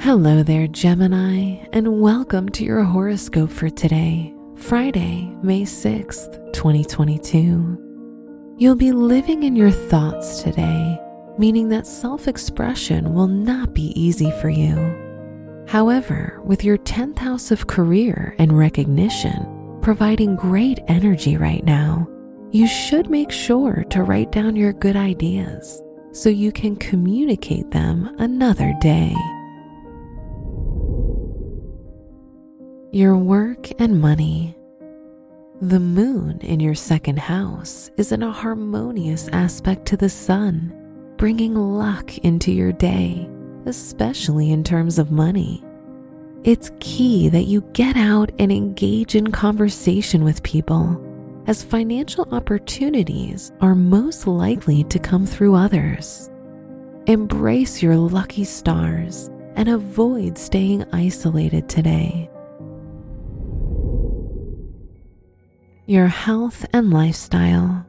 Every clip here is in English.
Hello there, Gemini, and welcome to your horoscope for today, Friday, May 6th, 2022. You'll be living in your thoughts today, meaning that self expression will not be easy for you. However, with your 10th house of career and recognition providing great energy right now, you should make sure to write down your good ideas so you can communicate them another day. Your work and money. The moon in your second house is in a harmonious aspect to the sun, bringing luck into your day, especially in terms of money. It's key that you get out and engage in conversation with people, as financial opportunities are most likely to come through others. Embrace your lucky stars and avoid staying isolated today. Your health and lifestyle.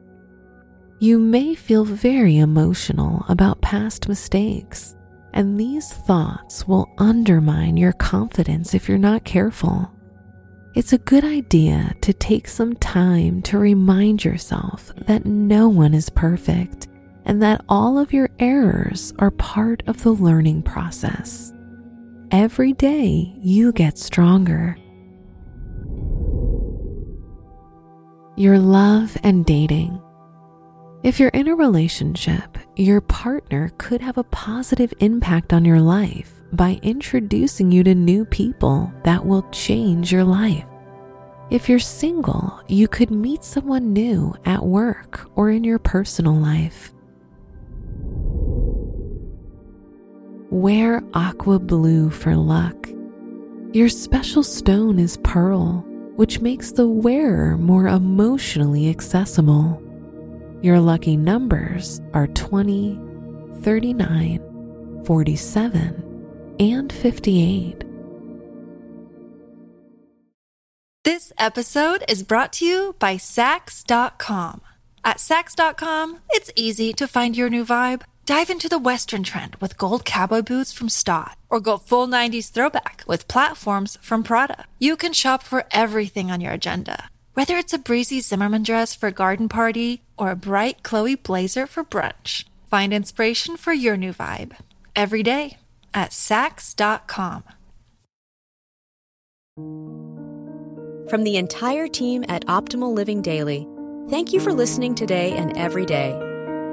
You may feel very emotional about past mistakes, and these thoughts will undermine your confidence if you're not careful. It's a good idea to take some time to remind yourself that no one is perfect and that all of your errors are part of the learning process. Every day you get stronger your love and dating. If you're in a relationship, your partner could have a positive impact on your life by introducing you to new people that will change your life. If you're single, you could meet someone new at work or in your personal life. Wear aqua blue for luck. Your special stone is pearl which makes the wearer more emotionally accessible. Your lucky numbers are 20, 39, 47, and 58. This episode is brought to you by Saks.com. At Saks.com, it's easy to find your new vibe. Dive into the Western trend with gold cowboy boots from Staud, or go full 90s throwback with platforms from Prada. You can shop for everything on your agenda, whether it's a breezy Zimmermann dress for a garden party or a bright Chloe blazer for brunch. Find inspiration for your new vibe every day at Saks.com. From the entire team at Optimal Living Daily, thank you for listening today and every day